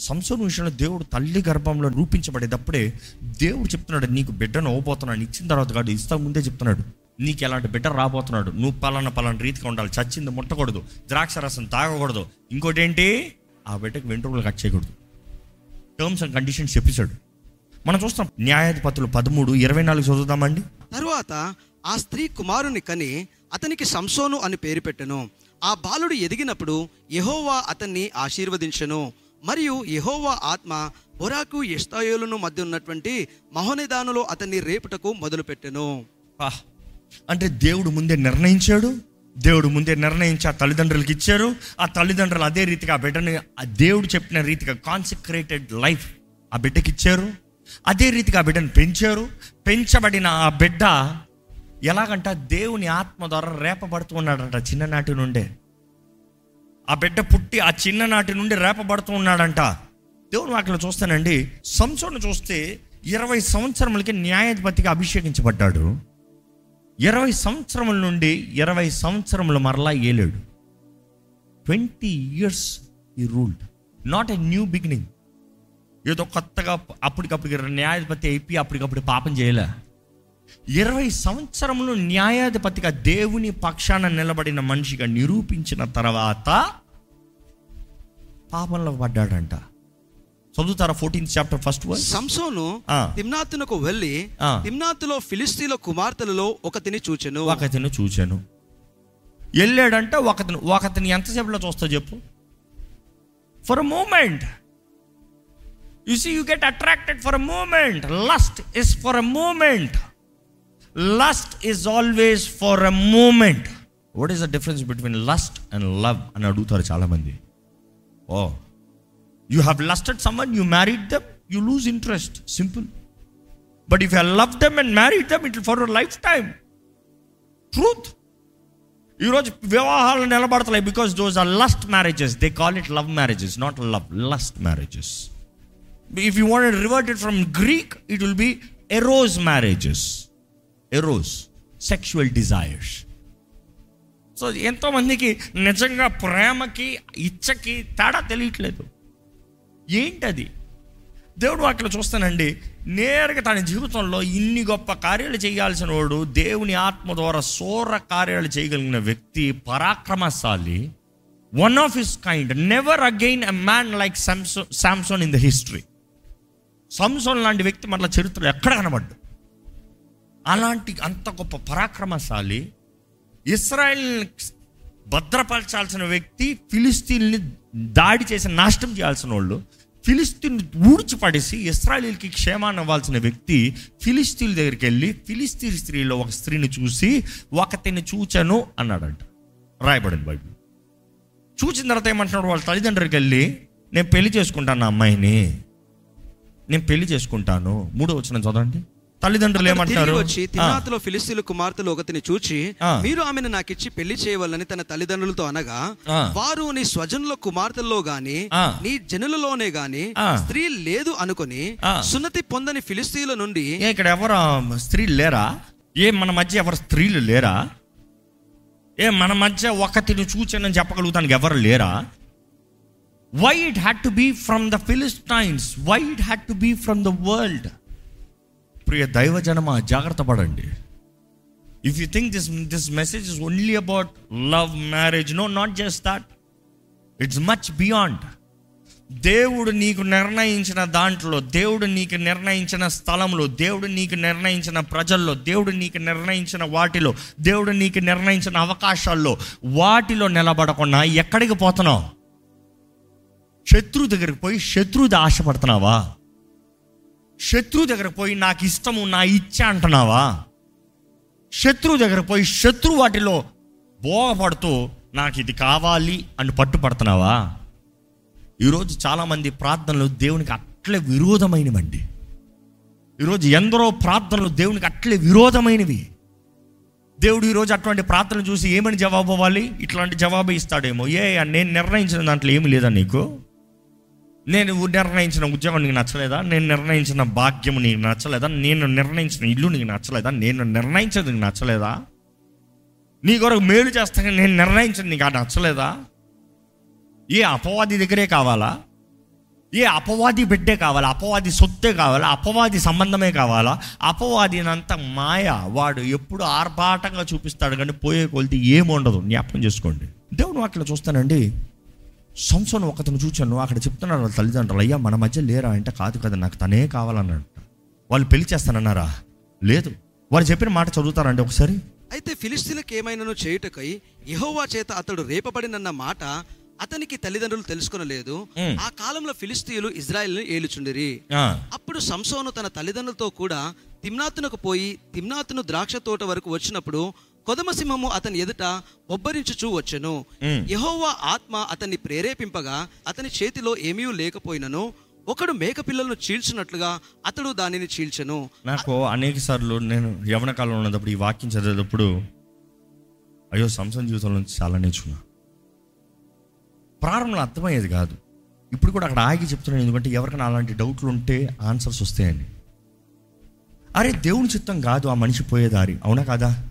సంసోన్ విషయంలో దేవుడు తల్లి గర్భంలో రూపించబడేటప్పుడే దేవుడు చెప్తున్నాడు నీకు బిడ్డను అవ్వబోతున్నాడు ఇచ్చిన తర్వాత కాదు ఇస్తా ముందే చెప్తున్నాడు. నీకు ఎలాంటి బిడ్డ రాబోతున్నాడు? నువ్వు పలానా పలానా రీతిగా ఉండాలి. చచ్చింది ముట్టకూడదు ద్రాక్ష రసం తాగకూడదు. ఇంకోటి ఏంటి ఆ బిడ్డకు వెంట్రుకలు కట్ చేయకూడదు. టర్మ్స్ అండ్ కండిషన్స్ చెప్పేశాడు. మనం చూస్తాం న్యాయాధిపతులు పదమూడు ఇరవై నాలుగు చదువుదామండి. తరువాత ఆ స్త్రీ కుమారుని కని అతనికి సంసోను అని పేరు పెట్టెను. ఆ బాలుడు ఎదిగినప్పుడు యహోవా అతన్ని ఆశీర్వదించను. మరియు యహోవా ఆత్మ బొరాకు ఎస్తాయోలును మధ్య ఉన్నటువంటి మహోనిదానులో అతన్ని రేపుటకు మొదలుపెట్టెను. అంటే దేవుడు ముందే నిర్ణయించాడు దేవుడు ముందే నిర్ణయించి ఆ తల్లిదండ్రులకి ఇచ్చారు ఆ తల్లిదండ్రులు అదే రీతిగా ఆ బిడ్డని ఆ దేవుడు చెప్పిన రీతిగా కాన్సక్రేటెడ్ లైఫ్ ఆ బిడ్డకి ఇచ్చారు అదే రీతిగా ఆ బిడ్డను పెంచారు పెంచబడిన ఆ బిడ్డ ఎలాగంట దేవుని ఆత్మ ద్వారా రేపబడుతూ ఉన్నాడంట చిన్ననాటి నుండే. ఆ బిడ్డ పుట్టి ఆ చిన్ననాటి నుండి రేపబడుతూ ఉన్నాడంట. దేవుని వాటిలో చూస్తానండి. సంసోను చూస్తే ఇరవై సంవత్సరములకి న్యాయాధిపతిగా అభిషేకించబడ్డాడు. ఇరవై సంవత్సరముల నుండి ఇరవై సంవత్సరములు మరలా ఏలేడు. Twenty years he ruled not a new beginning ఏదో కొత్తగా అప్పటికప్పుడు న్యాయాధిపతి అయిపోయి అప్పటికప్పుడు పాపం చేయలే. ఇరవై సంవత్సరములు న్యాయాధిపతిగా దేవుని పక్షాన నిలబడిన మనిషిగా నిరూపించిన తర్వాత పాపంలో పడ్డాడంట. చదువుతారా ఫోర్టీన్త్ చాప్టర్ ఫస్ట్ సంసోను ఆ. తిమ్నాతునకు వెళ్ళి ఆ. తిమ్నాతులో ఫిలిస్తీన్ల కుమార్తెలలో ఒకతిని చూచెను. ఒకతిని చూశాను వెళ్ళాడంటే ఒకతిని ఒకతిని ఎంతసేపులో చూస్తా చెప్పు. For a moment you see you get attracted for a moment lust is for a moment lust is always for a moment what is the difference between lust and love అని అడుగుతారు చాలామంది ఓ you have lusted someone you married them you lose interest simple but if you love them and married them it for life time truth ఈరోజు వివాహాలు నిలబడతలేయి because those are lust marriages they call it love marriages not love lust marriages if you want reverted from Greek it will be Eros marriages Eros sexual desires so ఎంతోమందికి నిజంగా ప్రేమకి ఇచ్చకి తేడా తెలియట్లేదు. ఏంటది? దేవుడు వాటిలో చూస్తానండి. నేరుగా తన జీవితంలో ఇన్ని గొప్ప కార్యాలు చేయాల్సిన వాడు దేవుని ఆత్మ ద్వారా సోర కార్యాలు చేయగలిగిన వ్యక్తి పరాక్రమశాలి. One of his kind never again a man like Samso Samson in the history సంసోన్ లాంటి వ్యక్తి మళ్ళీ చరిత్రలో ఎక్కడ కనబడ్డు. అలాంటి అంత గొప్ప పరాక్రమశాలి ఇస్రాయల్ భద్రపరచాల్సిన వ్యక్తి ఫిలిస్తీన్ని దాడి చేసి నాశనం చేయాల్సిన వాళ్ళు ఫిలిస్తీన్ ఊడ్చిపడేసి ఇస్రాయలీలకి క్షేమాన్ని ఇవ్వాల్సిన వ్యక్తి ఫిలిస్తీన్ దగ్గరికి వెళ్ళి ఫిలిస్తీన్ స్త్రీలో ఒక స్త్రీని చూసి ఒకతిని చూచాను అన్నాడంట. రాయబడింది బైబిల్. చూచిన తర్వాత ఏమంటున్నాడు? వాళ్ళ తల్లిదండ్రులకి వెళ్ళి నేను పెళ్ళి చేసుకుంటాను అమ్మాయిని. నేను పెళ్ళి చేసుకుంటాను. మూడో వచ్చిన చదవండి. తల్లిదండ్రులు ఏమంటారు వచ్చి ఆ, తిమ్నాతులో ఫిలిస్తీన్ల కుమార్తెలు ఒకతిని చూచి. మీరు ఆమెను నాకిచ్చి పెళ్ళి చేయవలని తన తల్లిదండ్రులతో అనగా. వారు నీ స్వజనుల కుమార్తెల్లో గాని. నీ జనులలోనే గాని. స్త్రీ లేదు అనుకుని. సున్నతి పొందని ఫిలిస్తీన్ల నుండి ఇక్కడ ఎవరు స్త్రీలు లేరా ఏ మన మధ్య ఎవరు స్త్రీలు లేరా ఏ మన మధ్య ఒకటిని చూచానని చెప్పగలుగుతానికి ఎవరు లేరా why it had to be from the Philistines why it had to be from the world ప్రియ దైవ జనమా జాగ్రత్త పడండి. If you think this this message is only about love marriage no not just that it's much beyond దేవుడు నీకు నిర్ణయించిన దాంట్లో దేవుడు నీకు నిర్ణయించిన స్థలంలో దేవుడు నీకు నిర్ణయించిన ప్రజల్లో దేవుడు నీకు నిర్ణయించిన వాటిలో దేవుడు నీకు నిర్ణయించిన అవకాశాల్లో వాటిలో నిలబడకుండా ఎక్కడికి పోతున్నావు? శత్రు దగ్గరికి పోయి శత్రువుది ఆశపడుతున్నావా? శత్రువు దగ్గర పోయి నాకు ఇష్టము నా ఇచ్చ అంటున్నావా? శత్రువు దగ్గర పోయి శత్రు వాటిలో బోగపడుతూ నాకు ఇది కావాలి అని పట్టుపడుతున్నావా? ఈరోజు చాలామంది ప్రార్థనలు దేవునికి అట్లే విరోధమైనవండి. ఈరోజు ఎందరో ప్రార్థనలు దేవునికి అట్లే విరోధమైనవి. దేవుడు ఈరోజు అటువంటి ప్రార్థనలు చూసి ఏమని జవాబు అవ్వాలి ఇట్లాంటి జవాబు ఇస్తాడేమో. ఏ నేను నిర్ణయించిన దాంట్లో ఏమి లేదా నీకు? నేను నిర్ణయించిన ఉద్యోగం నీకు నచ్చలేదా? నేను నిర్ణయించిన భాగ్యం నీకు నచ్చలేదా? నేను నిర్ణయించిన ఇల్లు నీకు నచ్చలేదా? నేను నిర్ణయించేది నీకు నచ్చలేదా? నీ కొరకు మేలు చేస్తాను నేను నిర్ణయించిన నీకు అది నచ్చలేదా? ఏ అపవాది దగ్గరే కావాలా? ఏ అపవాది బిడ్డే కావాలా? అపవాది సొత్తే కావాలా? అపవాది సంబంధమే కావాలా? అపవాది అంత మాయ వాడు ఎప్పుడు ఆర్భాటంగా చూపిస్తాడు కానీ పోయే కొలితే ఏముండదు? జ్ఞాపకం చేసుకోండి. దేవుడు వాటిలో చూస్తానండి. సంవత్సరం ఒకతను చూచాను అక్కడ చెప్తున్నారు వాళ్ళ తల్లిదండ్రులు అయ్యా మన మధ్య లేరా? అంటే కాదు కదా నాకు తనే కావాలన్నాడు. వాళ్ళు పెళ్ళి చేస్తానన్నారా? లేదు. వారు చెప్పిన మాట చదువుతారండి ఒకసారి. అయితే ఫిలిస్తీన్లకు ఏమైనాను చేయుటకై యెహోవా చేత అతడు రేపబడినన్న మాట అతనికి తల్లిదండ్రులు తెలుసుకొనలేదు. ఆ కాలంలో ఫిలిస్తీయులు ఇజ్రాయెల్ని ఏలుచుండిరి. అప్పుడు సంసోను తన తల్లిదండ్రులతో కూడా తిమ్నాతునకు పోయి తిమ్నాతును ద్రాక్ష తోట వరకు వచ్చినప్పుడు కొదమ సింహము అతని ఎదుట బొబ్బరించుచూ వచ్చెను. యెహోవా ఆత్మ అతన్ని ప్రేరేపింపగా అతని చేతిలో ఏమీ లేకపోయినను. ఒకడు మేక పిల్లలను చీల్చినట్లుగా అతడు దానిని చీల్చెను. నాకు అనేక సార్లు నేను యవన కాలంలో ఉన్నప్పుడు ఈ వాక్యం చదివేటప్పుడు అయ్యో సంసం జీవితంలో నుంచి చాలా నేర్చుకున్నా. ప్రారంభంలో అర్థమయ్యేది కాదు. ఇప్పుడు కూడా అక్కడ ఆగి చెప్తున్నాను ఎందుకంటే ఎవరికైనా అలాంటి డౌట్లు ఉంటే ఆన్సర్స్ వస్తాయండి. అరే దేవుని చిత్తం కాదు ఆ మనిషి పోయే దారి అవునా కాదా?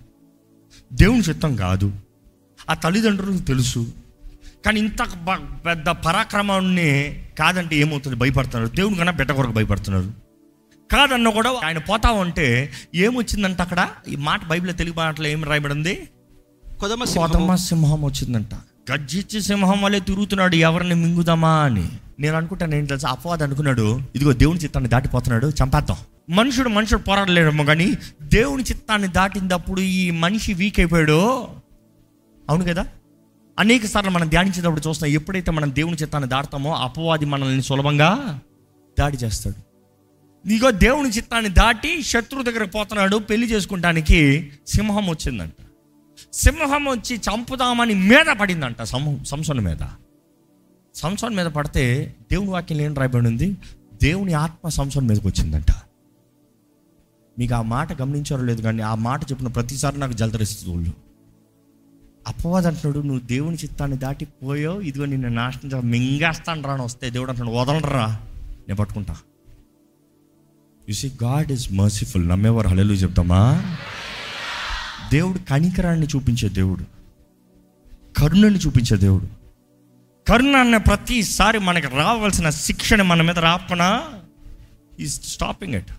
దేవుని చిత్తం కాదు. ఆ తల్లిదండ్రులకు తెలుసు. కానీ ఇంత పెద్ద పరాక్రమాన్ని కాదంటే ఏమవుతుంది? భయపడుతున్నారు. దేవుని కన్నా బిడ్డ కొరకు భయపడుతున్నారు. కాదన్న కూడా ఆయన పోతా ఉంటే ఏమొచ్చిందంట అక్కడ? ఈ మాట బైబిల్ తెలుగు మాటలో ఏం రాయబడింది? కొదమ సింహం వచ్చిందంట. గర్జించి సింహం వల్లే తిరుగుతున్నాడు. ఎవరిని మింగుదామా అని. నేను అనుకుంటాను ఏంటి తెలుసా అపవాదం అనుకున్నాడు ఇదిగో దేవుని చిత్తాన్ని దాటిపోతున్నాడు చంపేద్దాం. మనుషుడు మనుషుడు పోరాడలేడేమో కానీ దేవుని చిత్తాన్ని దాటినప్పుడు ఈ మనిషి వీక్ అయిపోయాడు? అవును కదా? అనేక సార్లు మనం ధ్యానించేటప్పుడు చూస్తాం ఎప్పుడైతే మనం దేవుని చిత్తాన్ని దాటుతామో అపవాది మనల్ని సులభంగా దాడి చేస్తాడు. ఇదిగో దేవుని చిత్తాన్ని దాటి శత్రువు దగ్గరకు పోతున్నాడు పెళ్ళి చేసుకుంటానికి సింహం వచ్చిందంట. సింహం వచ్చి చంపుదామని మీద పడిందంట సంహం సంసోన్ మీద. సంసోన్ మీద పడితే దేవుని వాక్యం ఏం రాయబడి ఉంది. దేవుని ఆత్మ సంసోన్ మీదకి వచ్చిందంట. మీకు ఆ మాట గమనించారో లేదు కానీ ఆ మాట చెప్పిన ప్రతిసారి నాకు జలదరిస్తుంది ఒళ్ళు. అపవాది అంటున్నాడు నువ్వు దేవుని చిత్తాన్ని దాటిపోయావు ఇదిగో నిన్ను నాశనం మింగేస్తాను రా అని వస్తే దేవుడు అంటున్నాడు వదలరా నేను పట్టుకుంటా. You see God is merciful నమ్మేవారు హలెలు చెప్తామా? దేవుడు కనికరాన్ని చూపించే దేవుడు. కరుణని చూపించే దేవుడు. కరుణ అన్న ప్రతిసారి మనకి రావాల్సిన శిక్షణ మన మీద రాకుండా ఈ స్టాపింగ్ ఇట్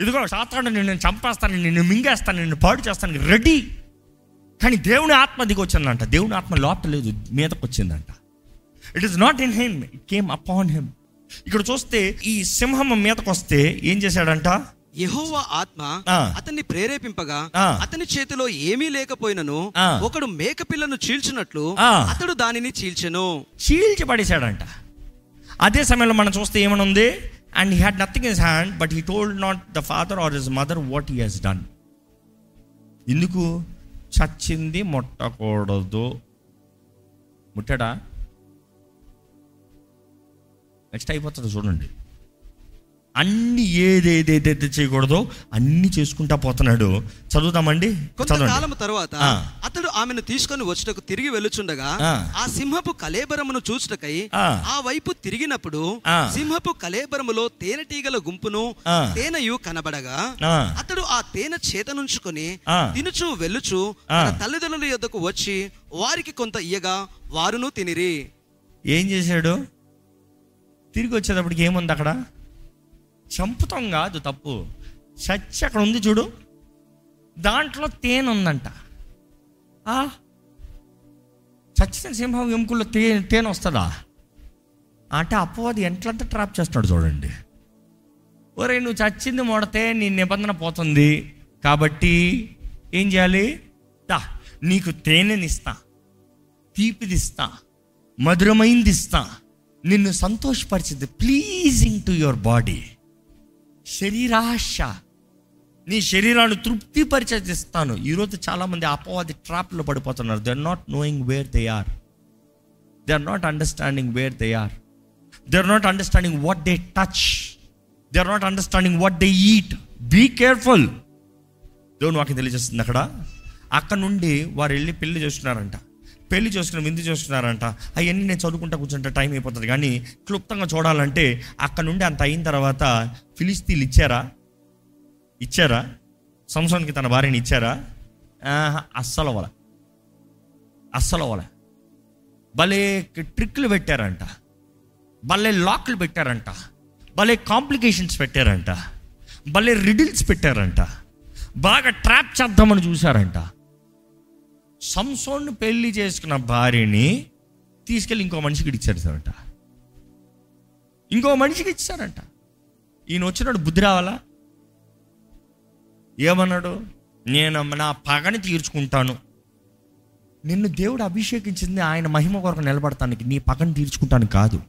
ఇదిగో సాతాను నేను చంపేస్తాను నిన్ను మింగేస్తాను నిన్ను పాడు చేస్తాను రెడీ కానీ దేవుని ఆత్మ దిగొచ్చిందంట దేవుని ఆత్మ లోపల లేదు మీదకు వచ్చిందంట. It is not in him it came upon him ఇక్కడ చూస్తే ఈ సింహం మీదకు వస్తే ఏం చేశాడంట? యెహోవా ఆత్మ. అతన్ని ప్రేరేపింపగా. అతని చేతిలో ఏమీ లేకపోయినను. ఒకడు మేక పిల్లను చీల్చినట్లు. అతడు దానిని చీల్చెను చీల్చి పడేశాడంట అదే సమయంలో మనం చూస్తే ఏమని ఉంది and he had nothing his hand but he told not the father or his mother what he has done ఎందుకు చచ్చింది ముట్టకూడదు ముట్టాడా నెక్స్ట్ అయిపోతుంది చూడండి అన్ని ఏదేదేదైతే చేయకూడదో అన్ని చేసుకుంటా పోతున్నాడు చదువుతామండి కొంతకాలం తర్వాత. అతడు ఆమెను తీసుకొని వచ్చుటకు తిరిగి వెళ్ళుచుండగా ఆ. సింహపు కలేబరమును చూచుటకై ఆ. వైపు తిరిగినప్పుడు. సింహపు కలేబరములో తేనెటీగల గుంపును. తేనెయు కనబడగా. అతడు ఆ తేనె చేతనుంచుకొని. తినుచు వెళ్ళుచు. తన తల్లిదండ్రుల యొద్దకు వచ్చి వారికి కొంత ఇయ్యగా వారును తినిరి ఏం చేశాడు తిరిగి వచ్చేటప్పటికి ఏముంది అక్కడ చంపుతాం కాదు తప్పు. చచ్చి అక్కడ ఉంది చూడు. దాంట్లో తేనె ఉందంట. ఆ? చచ్చిన సింహం ఎముకల్లో తే తేనె వస్తుందా? అంటే అపవాది ఎంట్లంతా ట్రాప్ చేస్తాడు చూడండి. ఒరే నువ్వు చచ్చింది మొడితే నీ నిబంధన పోతుంది. కాబట్టి ఏం చేయాలి? దా నీకు తేనెనిస్తా. తీపిదిస్తా. మధురమైంది ఇస్తా నిన్ను సంతోషపరిచింది ప్లీజింగ్ టు యువర్ బాడీ శరీరాశ. నీ శరీరాన్ని తృప్తిపరిచేస్తాను ఈరోజు చాలామంది అపవాది ట్రాప్లో పడిపోతున్నారు. They are not knowing where they are they are not understanding where they are they are not understanding what they touch they are not understanding what they eat be careful దేవుని వాకి తెలియజేస్తుంది అక్కడ. అక్కడ నుండి వారు వెళ్ళి పెళ్ళి చేస్తున్నారంట పెళ్ళి చేసుకుని విందు చేసుకున్నారంట. అవన్నీ నేను చదువుకుంటా కూర్చుంటే టైం అయిపోతుంది. కానీ క్లుప్తంగా చూడాలంటే అక్కడ నుండి అంత అయిన తర్వాత ఫిలిస్తీన్లు ఇచ్చారా? ఇచ్చారా? సంసోన్కి తన భార్యని ఇచ్చారా? అస్సలు అవ్వలే. అస్సలు అవ్వలే. భలే ట్రిక్లు పెట్టారంట. భలే లాక్లు పెట్టారంట. భలే కాంప్లికేషన్స్ పెట్టారంట. భలే రిడిల్స్ పెట్టారంట. బాగా ట్రాప్ చేద్దామని చూశారంట. సంసోన్ని పెళ్ళి చేసుకున్న భార్యని తీసుకెళ్ళి ఇంకో మనిషికి ఇచ్చారంట ఇంకో మనిషికి ఇచ్చారంట ఈయన వచ్చినాడు బుద్ధి రావాలా? ఏమన్నాడు? నేను నా పగని తీర్చుకుంటాను. నిన్ను దేవుడు అభిషేకించింది ఆయన మహిమ కొరకు నిలబడటానికి నీ పగని తీర్చుకుంటాను కాదు.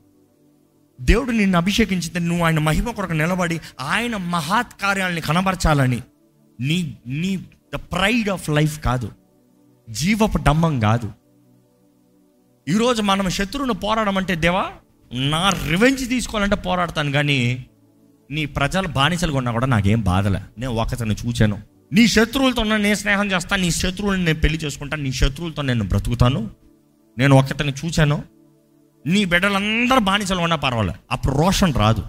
దేవుడు నిన్ను అభిషేకించింది నువ్వు ఆయన మహిమ కొరకు నిలబడి ఆయన మహాత్ కార్యాలని కనబరచాలని నీ నీ ద ప్రైడ్ ఆఫ్ లైఫ్ కాదు. జీవపు డమ్మం కాదు. ఈరోజు మనం శత్రువును పోరాడమంటే దేవా నా రివెంజ్ తీసుకోవాలంటే పోరాడతాను కానీ నీ ప్రజలు బానిసలుగా ఉన్నా కూడా నాకేం బాధలే. నేను ఒకతను చూచాను. నీ శత్రువులతో నేను స్నేహం చేస్తాను నీ శత్రువులను నేను పెళ్ళి చేసుకుంటాను నీ శత్రువులతో నేను బ్రతుకుతాను. నేను ఒకతను చూచాను. నీ బిడ్డలందరూ బానిసలు ఉన్నా పర్వాలేదు అప్పుడు రోషన్ రాదు.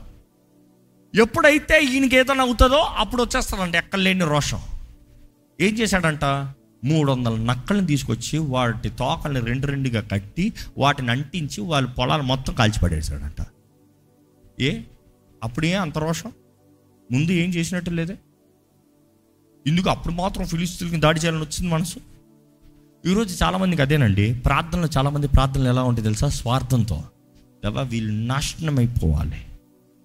ఎప్పుడైతే ఈయనకి ఏదైనా అవుతుందో అప్పుడు వచ్చేస్తాడంట ఎక్కడ లేని రోషం. ఏం చేశాడంట? మూడు వందల నక్కలను తీసుకొచ్చి వాటి తోకల్ని రెండు రెండుగా కట్టి వాటిని అంటించి వాళ్ళ పొలాలు మొత్తం కాల్చిపడేసాడంట ఏ? అప్పుడే అంత రోషం? ముందు ఏం చేసినట్టు లేదే? ఇందుకు అప్పుడు మాత్రం ఫిలిస్తీన్కి దాడి చేయాలని వచ్చింది మనసు? ఈరోజు చాలామందికి అదేనండి. ప్రార్థనలు చాలామంది ప్రార్థనలు ఎలా ఉంటాయి తెలుసా? స్వార్థంతో. దేవా వీళ్ళు నాశనం అయిపోవాలి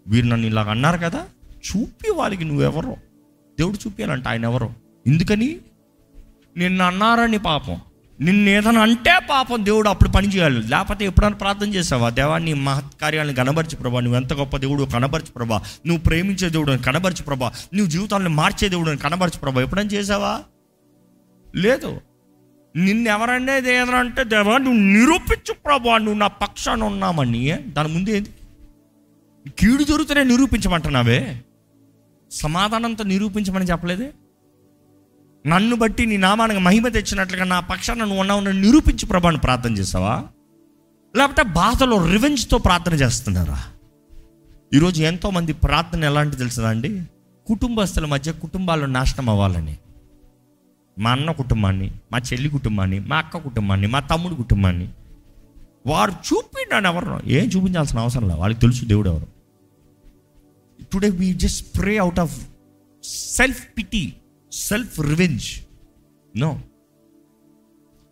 వీరు నన్ను ఇలాగ అన్నారు కదా? చూపి వాళ్ళకి నువ్వెవరో. దేవుడు చూపించాలంట ఆయన ఎవరో? ఎందుకని? నిన్ను అన్నారని పాపం. నిన్ను ఏదైనా అంటే పాపం దేవుడు అప్పుడు పని చేయాలి. లేకపోతే ఎప్పుడైనా ప్రార్థన చేసావా? దేవా నీ మహత్కార్యాలను కనబరచు ప్రభా. నువ్వు ఎంత గొప్ప దేవుడు కనబరచు ప్రభా. నువ్వు ప్రేమించే దేవుడు కనబరచు ప్రభా. నువ్వు జీవితాలను మార్చే దేవుడు కనబరచు ప్రభా. ఎప్పుడైనా చేసావా? లేదు. నిన్ను ఎవరన్నా ఏదైనా అంటే దేవా నువ్వు నిరూపించు ప్రభా. నువ్వు నా పక్షాన ఉన్నామని. దాని ముందు ఏంది? కీడు జరుగుతూనే నిరూపించమంటున్నావే. సమాధానంతో నిరూపించమని చెప్పలేదే? నన్ను బట్టి నీ నామానికి మహిమ తెచ్చినట్లుగా నా పక్షాన నువ్వు ఉన్నావు నిరూపించి ప్రభాని ప్రార్థన చేసావా? లేకపోతే బాధలో రివెంజ్తో ప్రార్థన చేస్తున్నారా? ఈరోజు ఎంతోమంది ప్రార్థన ఎలాంటి తెలుసుదా అండి? కుటుంబస్తుల మధ్య కుటుంబాలు నాశనం అవ్వాలని. మా అన్న కుటుంబాన్ని మా చెల్లి కుటుంబాన్ని మా అక్క కుటుంబాన్ని మా తమ్ముడు కుటుంబాన్ని. వారు చూపిండాను ఎవరు? ఏం చూపించాల్సిన అవసరం లేదు. వాళ్ళకి తెలుసు దేవుడు ఎవరు. Today we just pray out of self pity self revenge no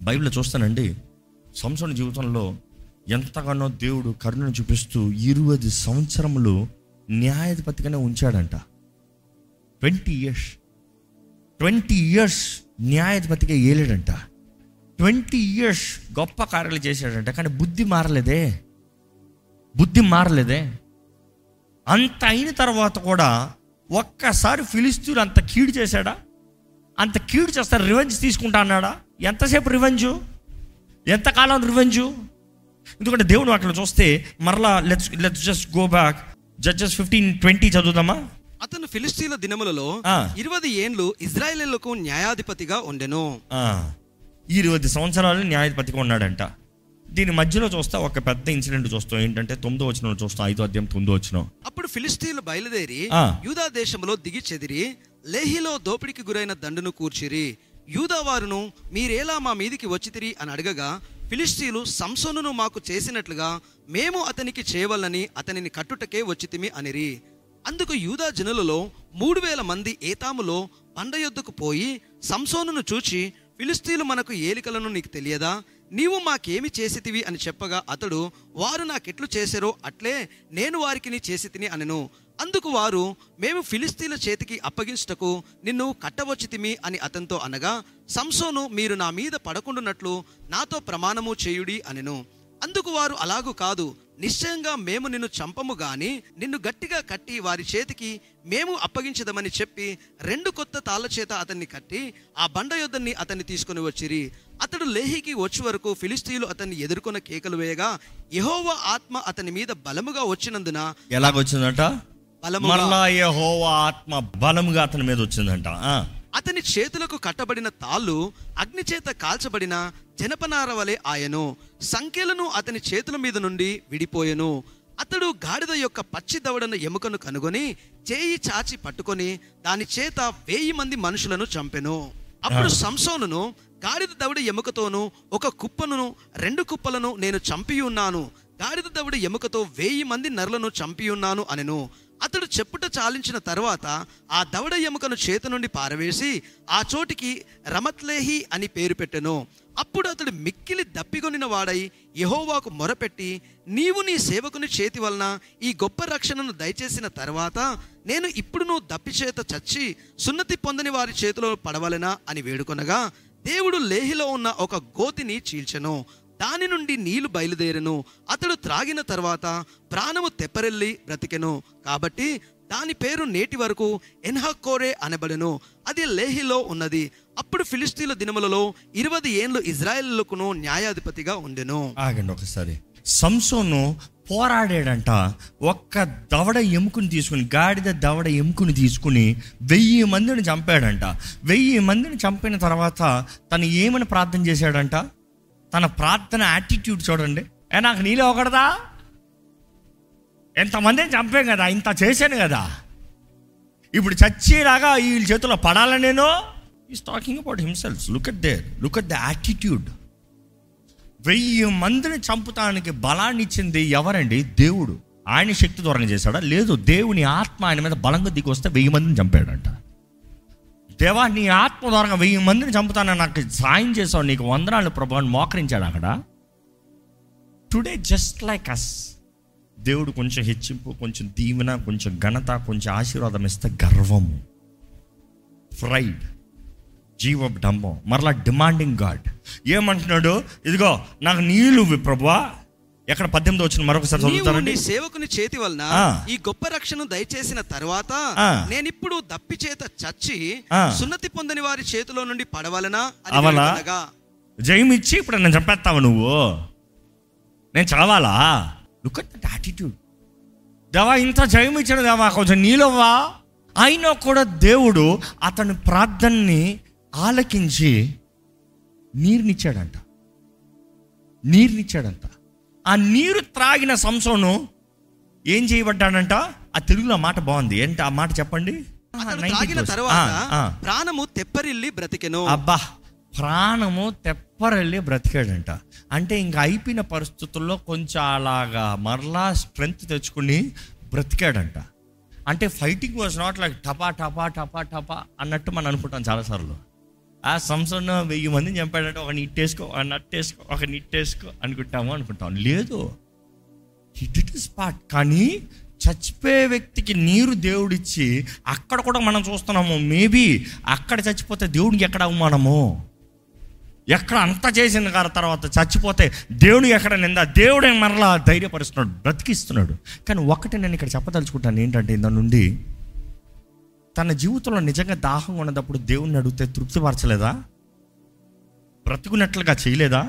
బైబిల్లో చూస్తానండి సంవత్సరం జీవితంలో ఎంతగానో దేవుడు కరుణను చూపిస్తూ ఇరవై సంవత్సరములు న్యాయాధిపతిగానే ఉంచాడంట. ట్వంటీ ఇయర్స్ ట్వంటీ ఇయర్స్ న్యాయాధిపతిగా ఏలేడంట. ట్వంటీ ఇయర్స్ గొప్ప కార్యాలు చేశాడంట కానీ బుద్ధి మారలేదే. బుద్ధి మారలేదే. అంత అయిన తర్వాత కూడా ఒక్కసారి ఫిలిస్తీన్ అంత కీడు చేశాడా? అంత కీడు చేస్తా రివెంజ్ తీసుకుంటా అన్నాడా? ఎంతసేపు రివెంజు ఎంతకాలం రివెంజు ఎందుకంటే దేవుడు అక్కడ చూస్తే మరలా let's let's just go back Judges fifteen twenty చదువుదామా? అతను ఫిలిస్తీన్ల దినములలో. ఇరవై ఏండ్లు ఇజ్రాయేలీలకు న్యాయాధిపతిగా ఉండెను. ఇరవై సంవత్సరాలు న్యాయాధిపతిగా ఉన్నాడంట. దీని మధ్యలో చూస్తా ఒక పెద్ద ఇన్సిడెంట్ చూస్తాం. ఏంటంటే తొమ్మిదో వచ్చిన చూస్తాం ఐదో అధ్యాయం తొమ్మిదో వచ్చిన అప్పుడు ఫిలిస్తీన్లు బయలుదేరి. యూదా దేశంలో దిగి చెదిరి లేహిలో దోపిడికి గురైన దండును కూర్చిరి. యూదా వారును మీరేలా మా మీదికి వచ్చితిరి అని అడగగా ఫిలిస్తీన్లు సంసోనును మాకు చేసినట్లుగా మేము అతనికి చేయవలనని అతనిని కట్టుటకే వచ్చితిమి అనిరి. అందుకు యూదా జనులలో మూడు వేల మంది ఏతాములో పండ యొద్దకు పోయి సంసోనును చూచి ఫిలిస్తీన్లు మనకు ఏలికలను నీకు తెలియదా? నీవు మాకేమి చేసితివి అని చెప్పగా అతడు వారు నాకెట్లు చేశారో అట్లే నేను వారికి నీ చేసి తిని అనను. అందుకు వారు మేము ఫిలిస్తీన్ల చేతికి అప్పగించుటకు నిన్ను కట్టవచ్చితిమి అని అతనితో అనగా సంసోను మీరు నా మీద పడకుండునట్లు నాతో ప్రమాణము చేయుడి అనెను. అందుకు వారు అలాగు కాదు నిశ్చయంగా మేము నిన్ను చంపము గాని నిన్ను గట్టిగా కట్టి వారి చేతికి మేము అప్పగించదమని చెప్పి రెండు కొత్త తాళ్ళ చేత అతన్ని కట్టి ఆ బండ యొద్దని అతన్ని తీసుకుని వచ్చిరి. అతడు లేహికి వచ్చే వరకు ఫిలిస్తీన్లు అతన్ని ఎదుర్కొన్న కేకలు వేయగా యెహోవా ఆత్మ అతని మీద బలముగా వచ్చినందున ఎలాగొచ్చిందంట? మరలా యెహోవా ఆత్మ బలముగా అతని మీద వచ్చిందంట. అతని చేతులకు కట్టబడిన తాళ్ళు అగ్ని చేత కాల్చబడిన జనపనార వలె ఆయను. సంఖ్యలను అతని చేతుల మీద నుండి విడిపోయెను. అతడు గాడిద యొక్క పచ్చి దవడన ఎముకను కనుగొని చేయి చాచి పట్టుకొని దాని చేత వెయ్యి మంది మనుషులను చంపెను. అప్పుడు సంసోనును గాడిద దవడ ఎముకతోను ఒక కుప్పను రెండు కుప్పలను నేను చంపి ఉన్నాను గాడిద దవడ ఎముకతో వేయి మంది నరులను చంపి ఉన్నాను అనెను. అతడు చెప్పుట చాలించిన తర్వాత ఆ దవడ ఎముకను చేతి నుండి పారవేసి ఆ చోటికి రమత్లేహి అని పేరు పెట్టెను. అప్పుడు అతడు మిక్కిలి దప్పిగొనిన వాడై యహోవాకు మొరపెట్టి నీవు నీ సేవకుని చేతి వలన ఈ గొప్ప రక్షణను దయచేసిన తర్వాత నేను ఇప్పుడు నువ్వు దప్పి చేత చచ్చి సున్నతి పొందని వారి చేతిలో పడవలెనా? అని వేడుకొనగా దేవుడు లేహిలో ఉన్న ఒక గోతిని చీల్చెను. దాని నుండి నీళ్ళు బయలుదేరను. అతడు త్రాగిన తర్వాత ప్రాణము తెప్పరెల్లి బ్రతికెను. కాబట్టి దాని పేరు నేటి వరకు ఎన్హకోరే అనబడెను. అది లేహిలో ఉన్నది. అప్పుడు ఫిలిస్తీన్ల దినములలో ఇరవై ఏండ్లు ఇజ్రాయెల్కును న్యాయాధిపతిగా ఉండెను. ఆగండి ఒకసారి. సంసోను పోరాడాడంట. ఒక్క దవడ ఎముకుని తీసుకుని గాడిద దవడ ఎముకుని తీసుకుని వెయ్యి మందిని చంపాడంట. వెయ్యి మందిని చంపిన తర్వాత తను ఏమని ప్రార్థన చేశాడంట? తన ప్రార్థన యాటిట్యూడ్ చూడండి. ఏ నాకు నీళ్ళు ఒకడదా ఎంతమందిని చంపాం కదా ఇంత చేశాను కదా. ఇప్పుడు చచ్చేలాగా వీళ్ళ చేతిలో పడాలని నేను? Is talking about himself look at there look at the attitude వెయ్యి మందిని చంపుతానికి బలాన్ని ఇచ్చింది ఎవరండి? దేవుడు. ఆయన శక్తి ద్వారా చేశాడా? లేదు దేవుని ఆత్మ ఆయన మీద బలంగా దిగి వస్తే వెయ్యి మందిని చంపాడంట. దేవా నీ ఆత్మ ద్వారా వెయ్యి మందిని చంపుతానని నాకు సాయం చేసావు నీకు వందనాలు ప్రభు అని మోకరించాడు అక్కడ. టుడే జస్ట్ లైక్ అస్ దేవుడు కొంచెం హెచ్చింపు కొంచెం దీవెన కొంచెం ఘనత కొంచెం ఆశీర్వాదం ఇస్తే గర్వము ఫ్రైడ్ జీవ డంబం మరలా డిమాండింగ్ గాడ్ ఏమంటున్నాడు? ఇదిగో నాకు నీళ్ళు ఇవ్వు ప్రభువా ఎక్కడ పద్దెనిమిది వచ్చిన మరొకసారి నీ సేవకుని చేతి వలన. ఈ గొప్ప రక్షణ దయచేసిన తర్వాత ఆ. నేనిప్పుడు దప్పి చేత చచ్చి. సున్నతి పొందని వారి చేతిలో నుండి పడవలనా అవలా? జయం ఇచ్చి ఇప్పుడు నన్ను చంపేస్తావా నువ్వు నేను చావాలా లుక్ అట్ దట్ యాటిట్యూడ్ దేవా ఇంత జయం ఇచ్చాడు దేవా కొంచెం నీలవ్వా అయినా కూడా దేవుడు అతని ప్రార్థనని ఆలకించి నీరునిచ్చాడంట నీరునిచ్చాడంట ఆ నీరు త్రాగిన సంసోను ఏం చేయబడ్డాడంట? ఆ తెలుగులో మాట బాగుంది. ఏంటి ఆ మాట చెప్పండి? అతడు 90 త్రాగిన. తర్వాత. ప్రాణము తెప్పరిల్లి బ్రతికెను. అబ్బా ప్రాణము తెప్పరెళ్ళి బ్రతికాడంట. అంటే ఇంకా అయిపోయిన పరిస్థితుల్లో కొంచెం అలాగా మరలా స్ట్రెంగ్త్ తెచ్చుకుని బ్రతికాడంట. అంటే ఫైటింగ్ వాజ్ నాట్ లైక్ టపా టపా టపా టపా అన్నట్టు మనం అనుకుంటాం చాలాసార్లు. ఆ సంవత్సరం వెయ్యి మందిని చంపాడంటే ఒక నిట్టేసుకో ఒక నట్టేసుకో ఒక నిట్టేసుకో అనుకుంటాము అనుకుంటాం. లేదు. హిట్ స్పాట్ కానీ చచ్చిపోయే వ్యక్తికి నీరు దేవుడిచ్చి అక్కడ కూడా మనం చూస్తున్నాము. మేబీ అక్కడ చచ్చిపోతే దేవుడికి ఎక్కడ అవమానము? ఎక్కడ అంత చేసిన గారి తర్వాత చచ్చిపోతే దేవుడికి ఎక్కడ నిందా? దేవుడే మరలా ధైర్యపరుస్తున్నాడు బ్రతికిస్తున్నాడు. కానీ ఒకటి నేను ఇక్కడ చెప్పదలుచుకుంటాను ఏంటంటే దాని నుండి తన జీవితంలో నిజంగా దాహం ఉన్నప్పుడు దేవుణ్ణి అడిగితే తృప్తిపరచలేదా? బ్రతుకున్నట్లుగా చేయలేదా?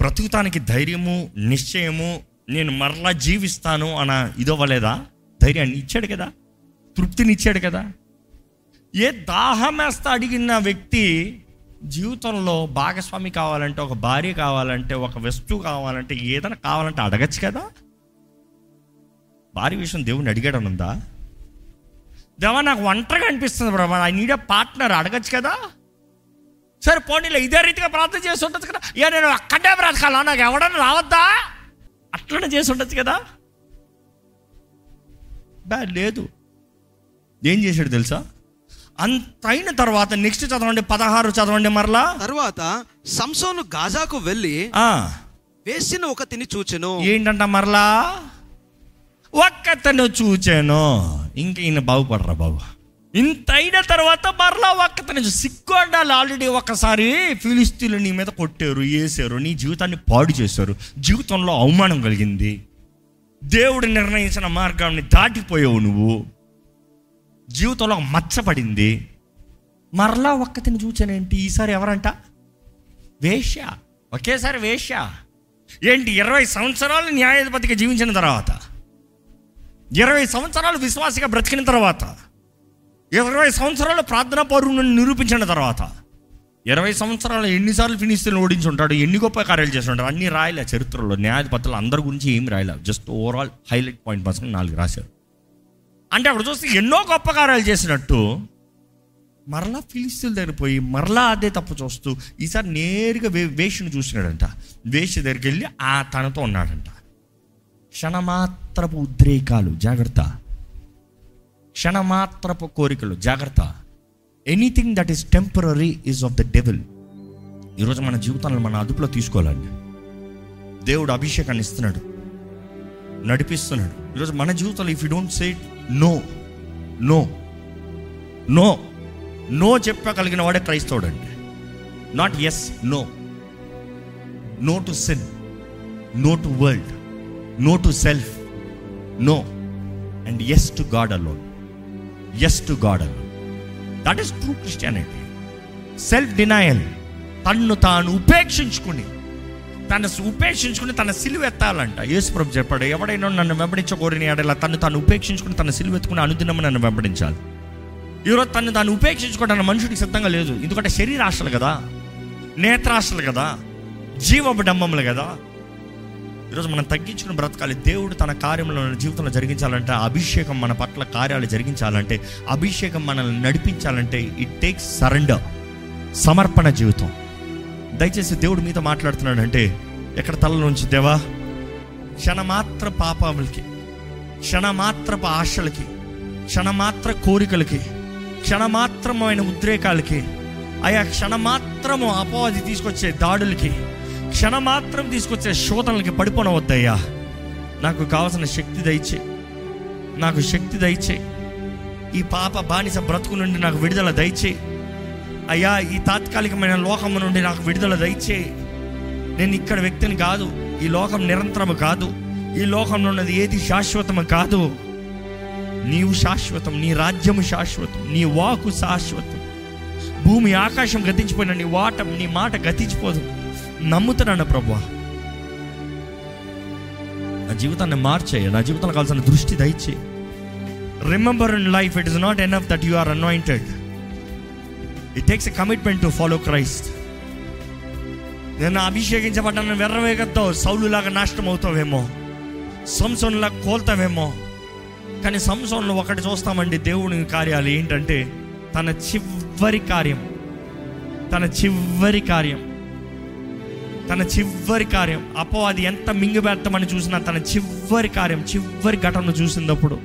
బ్రతుకుతానికి ధైర్యము నిశ్చయము నేను మరలా జీవిస్తాను అన్న ఇదవ్వలేదా? ధైర్యాన్ని ఇచ్చాడు కదా. తృప్తిని ఇచ్చాడు కదా. ఏ దాహం వేస్తా అడిగిన వ్యక్తి జీవితంలో భాగస్వామి కావాలంటే ఒక భార్య కావాలంటే ఒక వస్తువు కావాలంటే ఏదైనా కావాలంటే అడగచ్చు కదా. భార్య విషయం దేవుని అడిగాడనుందా? ఉందా దేవా నాకు ఒంటరిగా అనిపిస్తుంది బ్రహ్మ ఐ నీడ్ పార్ట్నర్ అడగచ్చు కదా? సరే పోనీలో ఇదే రీతిగా ప్రార్థన చేసి ఉండొచ్చు కదా. ఏ నేను అక్కడే బ్రతకాలా? నాకు ఎవడన్నా రావద్దా? అట్లనే చేసి ఉండొచ్చు కదా? బ్యాడ్ లేదు. ఏం చేశాడు తెలుసా? అంత అయిన తర్వాత నెక్స్ట్ చదవండి పదహారు చదవండి మరలా. తర్వాత సంసోను గాజాకు వెళ్ళి వేసిన ఒకతిని చూచెను. ఏంటంట మరలా? ఒక్కతను చూచాను. ఇంక ఈయన బాగుపడరా బాబు? ఇంత అయిన తర్వాత మరలా ఒక్కత నుంచి సిగ్గు ఆల్రెడీ ఒకసారి ఫిలిస్తీన్లు నీ మీద కొట్టారు వేసారు నీ జీవితాన్ని పాడు చేశారు. జీవితంలో అవమానం కలిగింది. దేవుడు నిర్ణయించిన మార్గాన్ని దాటిపోయావు నువ్వు. జీవితంలో మచ్చపడింది మరలా ఒక్కతిని చూచానేంటి ఈసారి ఎవరంట? వేశ్య. ఒకేసారి వేశ్య. ఏంటి? ఇరవై సంవత్సరాలు న్యాయాధిపతిగా జీవించిన తర్వాత. ఇరవై సంవత్సరాలు విశ్వాసిగా బ్రతికిన తర్వాత ఇరవై సంవత్సరాలు ప్రార్థనా పౌరుని నిరూపించిన తర్వాత ఇరవై సంవత్సరాలు ఎన్నిసార్లు ఫినిస్తీన్లు ఓడించి ఉంటాడు ఎన్ని గొప్ప కార్యాలు చేసి ఉంటాడు అన్ని రాయలే చరిత్రలో. న్యాయాధిపతులు అందరి గురించి ఏం రాయలే. జస్ట్ ఓవరాల్ హైలైట్ పాయింట్ మాత్రం నాలుగు రాశారు. అంటే అక్కడ చూస్తే ఎన్నో గొప్ప కార్యాలు చేసినట్టు మరలా ఫిలిస్తీన్ దగ్గర పోయి మరలా అదే తప్పు చూస్తూ ఈసారి నేరుగా వే వేషను చూసినాడంట. వేష దగ్గరికి వెళ్ళి ఆ తనతో ఉన్నాడంట. క్షణమాత్రపు ఉద్రేకాలు జాగ్రత్త. క్షణమాత్రపు కోరికలు జాగ్రత్త. Anything that is temporary is of the devil ఈరోజు మన జీవితాలను మన అదుపులో తీసుకోవాలండి. దేవుడు అభిషేకాన్ని ఇస్తున్నాడు. నడిపిస్తున్నాడు. ఈరోజు మన జీవితంలో if you don't say no no no no చెప్పగలిగిన వాడే క్రైస్తవుడు అండి not yes no no to sin no to world no to self no and yes to God alone yes to God alone that is true Christianity self denial తన్ను తాను ఉపేక్షించుకుని తన ఉపేక్షించుకుని తన సిలువ ఎత్తాలంట యేసుప్రభు చెప్పాడు ఎవడైనా నన్ను వెంబడించకూడని అడలా తను తాను ఉపేక్షించుకుని తన సిలువ ఎత్తుకుని అనుదినము నన్ను వెంబడించాలి. ఈరోజు తను తాను ఉపేక్షించుకోవడానికి మనుషుడికి సిద్ధంగా లేదు. ఎందుకంటే శరీరాశలు కదా నేత్రాశలు కదా జీవపు కదా ఈరోజు మనం తగ్గించుకుని బ్రతకాలి. దేవుడు తన కార్యంలో మన జీవితంలో జరిగించాలంటే ఆ అభిషేకం మన పట్ల కార్యాలు జరిగించాలంటే అభిషేకం మనల్ని నడిపించాలంటే ఇట్ టేక్స్ సరెండర్ సమర్పణ జీవితం. దయచేసి దేవుడు మీతో మాట్లాడుతున్నాడు అంటే ఎక్కడ తల నుంచి దేవా? క్షణమాత్ర పాపములకి క్షణమాత్రపు ఆశలకి క్షణమాత్ర కోరికలకి క్షణమాత్రమైన ఉద్రేకాలకి ఆయా క్షణమాత్రము అపవాది తీసుకొచ్చే దాడులకి క్షణమాత్రం తీసుకొచ్చే శోధనలకి పడిపోనవద్దయ్యా. నాకు కావలసిన శక్తి దయచే నాకు శక్తి దయచే ఈ పాప బానిస బ్రతుకు నుండి నాకు విడుదల దయచే అయ్యా ఈ తాత్కాలికమైన లోకము నుండి నాకు విడుదల దయచే. నేను ఇక్కడ వ్యక్తిని కాదు ఈ లోకం నిరంతరము కాదు ఈ లోకంలో ఉన్నది ఏది శాశ్వతము కాదు. నీవు శాశ్వతం నీ రాజ్యము శాశ్వతం నీ వాకు శాశ్వతం. భూమి ఆకాశం గతించిపోయిన నీ వాట నీ మాట గతించిపోదు. నమ్ముతున్నాను ప్రభు. నా జీవితాన్ని మార్చేయి నా జీవితంలో కావాల్సిన దృష్టి దయచే remember in life it is not enough that you are anointed it takes a commitment to follow Christ నేను అభిషేకించబడ్డాను వెర్రవేగతో సౌలులాగా నాశనం అవుతావేమో సంసోన్లా కోల్తావేమో. కానీ సంసోన్లో ఒకటి చూస్తామండి దేవుని కార్యాలు ఏంటంటే తన చివరి కార్యం తన చివరి కార్యం. తన చివరి కార్యం. అపో అది ఎంత మింగిపెడతామని చూసినా తన చివరి కార్యం చివరి ఘటన చూసినప్పుడు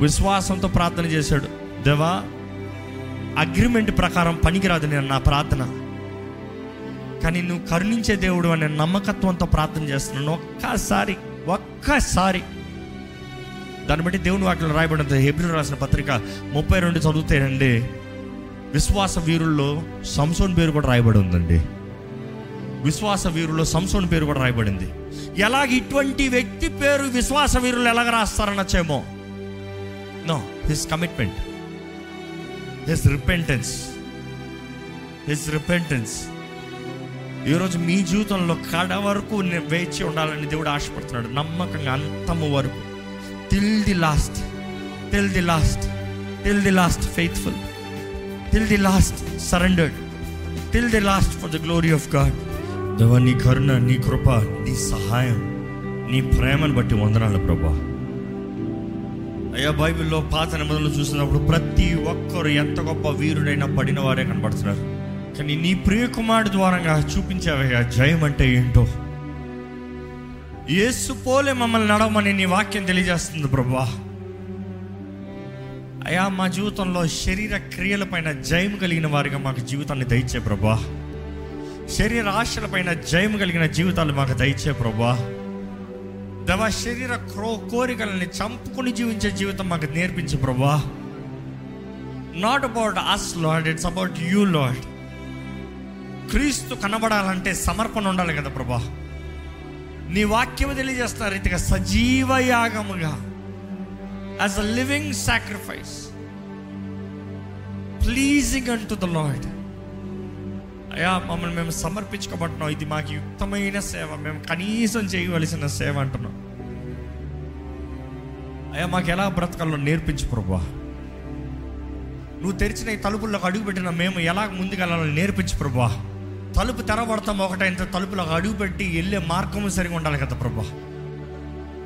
విశ్వాసంతో ప్రార్థన చేశాడు. దేవా అగ్రిమెంట్ ప్రకారం పనికిరాదు నేను నా ప్రార్థన. కానీ నువ్వు కరుణించే దేవుడు అనే నమ్మకత్వంతో ప్రార్థన చేస్తున్నాను. ఒక్కసారి ఒక్కసారి దాన్ని బట్టి దేవుని వాటిలో రాయబడినంత హెబ్రిల్ రాసిన పత్రిక ముప్పై రెండు చదువుతాయండి విశ్వాస వీరుల్లో సంసోన్ పేరు కూడా రాయబడి ఉందండి. విశ్వాస వీరుల్లో సంసోన్ పేరు కూడా రాయబడింది. ఎలాగ ఇటువంటి వ్యక్తి పేరు విశ్వాస వీరులు ఎలాగ రాస్తారనొచ్చేమో no his commitment his repentance his repentance ఈరోజు మీ జీవితంలో కడ వరకు వేచి ఉండాలని దేవుడు ఆశపడుతున్నాడు. నమ్మకంగా అంతము వరకు. Till the last till the last till the last faithful till the last surrendered till the last for the glory of God దేవా నీ కరుణ నీ కృప నీ సహాయం నీ ప్రేమను బట్టి వందనాలు ప్రభా. అయ్యా బైబిల్లో పాత నిబంధనలు చూసినప్పుడు ప్రతి ఒక్కరు ఎంత గొప్ప వీరుడైనా పడిన వారే కనబడుతున్నారు. కానీ నీ ప్రియకుమారుడు ద్వారంగా చూపించావయ్యా జయం అంటే ఏంటో? ఏసు పోలే మమ్మల్ని నడవమని నీ వాక్యం తెలియజేస్తుంది ప్రభా. అయా మా జీవితంలో శరీర క్రియలపైన జయం కలిగిన వారిగా మాకు జీవితాన్ని దయచే ప్రభా. శరీర ఆశలపైన జయం కలిగిన జీవితాలు మాకు దయచే ప్రభా. దవ శరీర క్రో కోరికలని చంపుకుని జీవించే జీవితం మాకు నేర్పించు ప్రభా. Not about us Lord it's about you Lord క్రీస్తు కనబడాలంటే సమర్పణ ఉండాలి కదా ప్రభా. నీ వాక్యం తెలియజేస్తున్న రీతిగా సజీవ యాగముగా as a living sacrifice pleasing unto the Lord అయ్యా మమ్మల్ని మేము సమర్పించుకోబడుతున్నాం ఇది మాకు యుక్తమైన సేవ. మేము కనీసం చేయవలసిన సేవ అంటున్నాం. అయ్యా మాకు ఎలా బ్రతకాలో నేర్పించు ప్రభా. నువ్వు తెరిచిన ఈ తలుపుల్లోకి అడుగుపెట్టిన మేము ఎలా ముందుకెళ్ళాలో నేర్పించు ప్రభా. తలుపు తెరబడతాం ఒకటైన తలుపులకు అడుగుపెట్టి వెళ్ళే మార్గము సరిగా ఉండాలి కదా ప్రభా.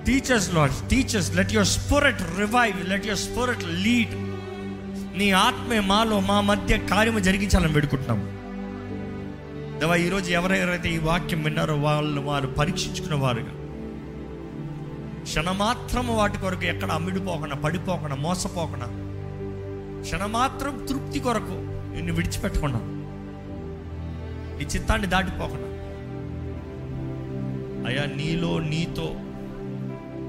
Teachers lord teachers let your spirit revive let your spirit lead నీ ఆత్మే మాలో మా మధ్య కార్యము జరిగించాలని పెడుకుంటున్నాము దేవా ఈరోజు ఎవరెవరైతే ఈ వాక్యం విన్నారో వాళ్ళు వారు పరీక్షించుకున్న వారుగా క్షణమాత్రము వాటి కొరకు ఎక్కడ అమ్మిడిపోకుండా పడిపోకుండా మోసపోకుండా క్షణమాత్రం తృప్తి కొరకు నిన్ను విడిచిపెట్టకుండా నీ చిత్తాన్ని దాటిపోకుండా. అయ్యా నీలో నీతో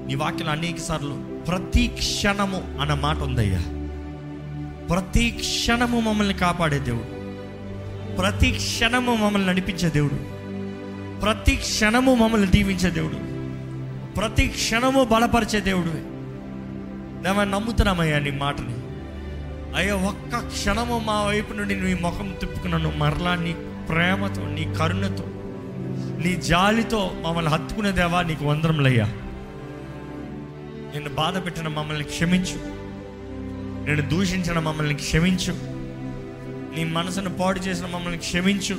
నీ వాక్యం అనేక సార్లు ప్రతి క్షణము అన్న మాట ఉందయ్యా. ప్రతి క్షణము మమ్మల్ని కాపాడే దేవుడు. ప్రతి క్షణము మమ్మల్ని నడిపించే దేవుడు. ప్రతి క్షణము మమ్మల్ని దీవించే దేవుడు. ప్రతి క్షణము బలపరిచే దేవుడు. మేము నమ్ముతున్నామయ్యా నీ మాటని. అయ్యా ఒక్క క్షణము మా వైపు నుండి నీ ముఖం తిప్పుకున్నాను. మరలా నీ ప్రేమతో నీ కరుణతో నీ జాలితో మమ్మల్ని హత్తుకునే దేవా నీకు వందరములయ్యా నిన్ను బాధ పెట్టిన మమ్మల్ని క్షమించు. నేను దూషించిన మమ్మల్ని క్షమించు. నీ మనసును పాడు చేసిన మమ్మల్ని క్షమించు.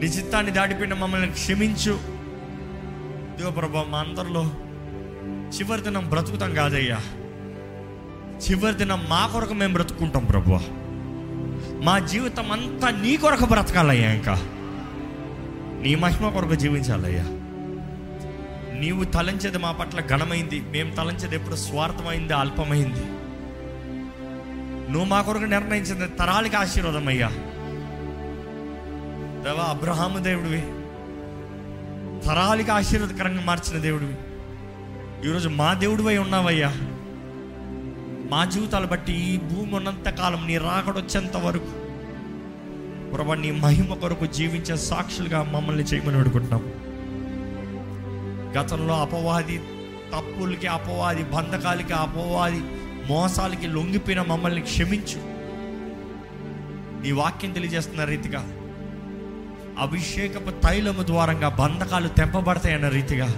నీ చిత్తాన్ని దాటిపోయిన మమ్మల్ని క్షమించు. ఇదిగో మా అందరిలో చివరి దినం బ్రతుకుతాం కాదయ్యా. చివరి దినం మా కొరకు మేము బ్రతుకుంటాం ప్రభు. మా జీవితం అంతా నీ కొరకు బ్రతకాలయ్యా ఇంకా. నీ మహిమ కొరకు జీవించాలయ్యా. నీవు తలంచేది మా పట్ల ఘనమైంది. మేము తలంచేది ఎప్పుడు స్వార్థమైంది అల్పమైంది. నువ్వు మా కొరకు నిర్ణయించింది తరాలకి ఆశీర్వాదం అయ్యా. దేవా అబ్రహాము దేవుడివి. తరాలకి ఆశీర్వాదకరంగా మార్చిన దేవుడివి. ఈరోజు మా దేవుడివై ఉన్నావయ్యా. మా జీవితాలు బట్టి ఈ భూమి ఉన్నంత కాలం నీ రాకడొచ్చేంత వరకు. ప్రభా నీ మహిమ కొరకు జీవించే సాక్షులుగా మమ్మల్ని చేయమని అడుగుతున్నాం గతంలో అపవాది తప్పులకి అపవాది బంధకాలకి అపవాది మోసాలకి లొంగిపోయిన మమ్మల్ని క్షమించు. నీ వాక్యం తెలియజేస్తున్న రీతిగా అభిషేకపు తైలము ద్వారంగా బంధకాలు తెంపబడతాయన్న రీతిగా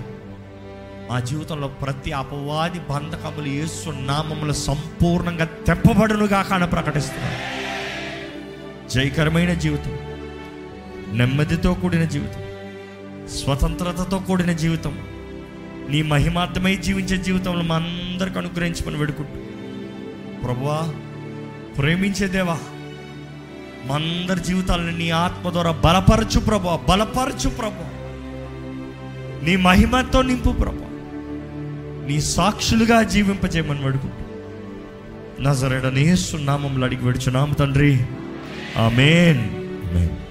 మా జీవితంలో ప్రతి అపవాది బంధకములు ఏసు నామములు సంపూర్ణంగా తెంపబడునుగా కాన ప్రకటిస్తున్నాను జయకరమైన జీవితం నెమ్మదితో కూడిన జీవితం స్వతంత్రతతో కూడిన జీవితం నీ మహిమార్థమై జీవించే జీవితంలో మా అందరికి అనుగ్రహించమని వేడుకుంటూ ప్రభువా ప్రేమించే దేవా మా అందరి జీవితాలను నీ ఆత్మ ద్వారా బలపరచు ప్రభు బలపరచు ప్రభు నీ మహిమతో నింపు ప్రభు నీ సాక్షులుగా జీవింపజేయమని అడుగు నజరడనేసు నామంలో అడిగి విడుచున్నాము తండ్రి. ఆమెన్. ఆమెన్.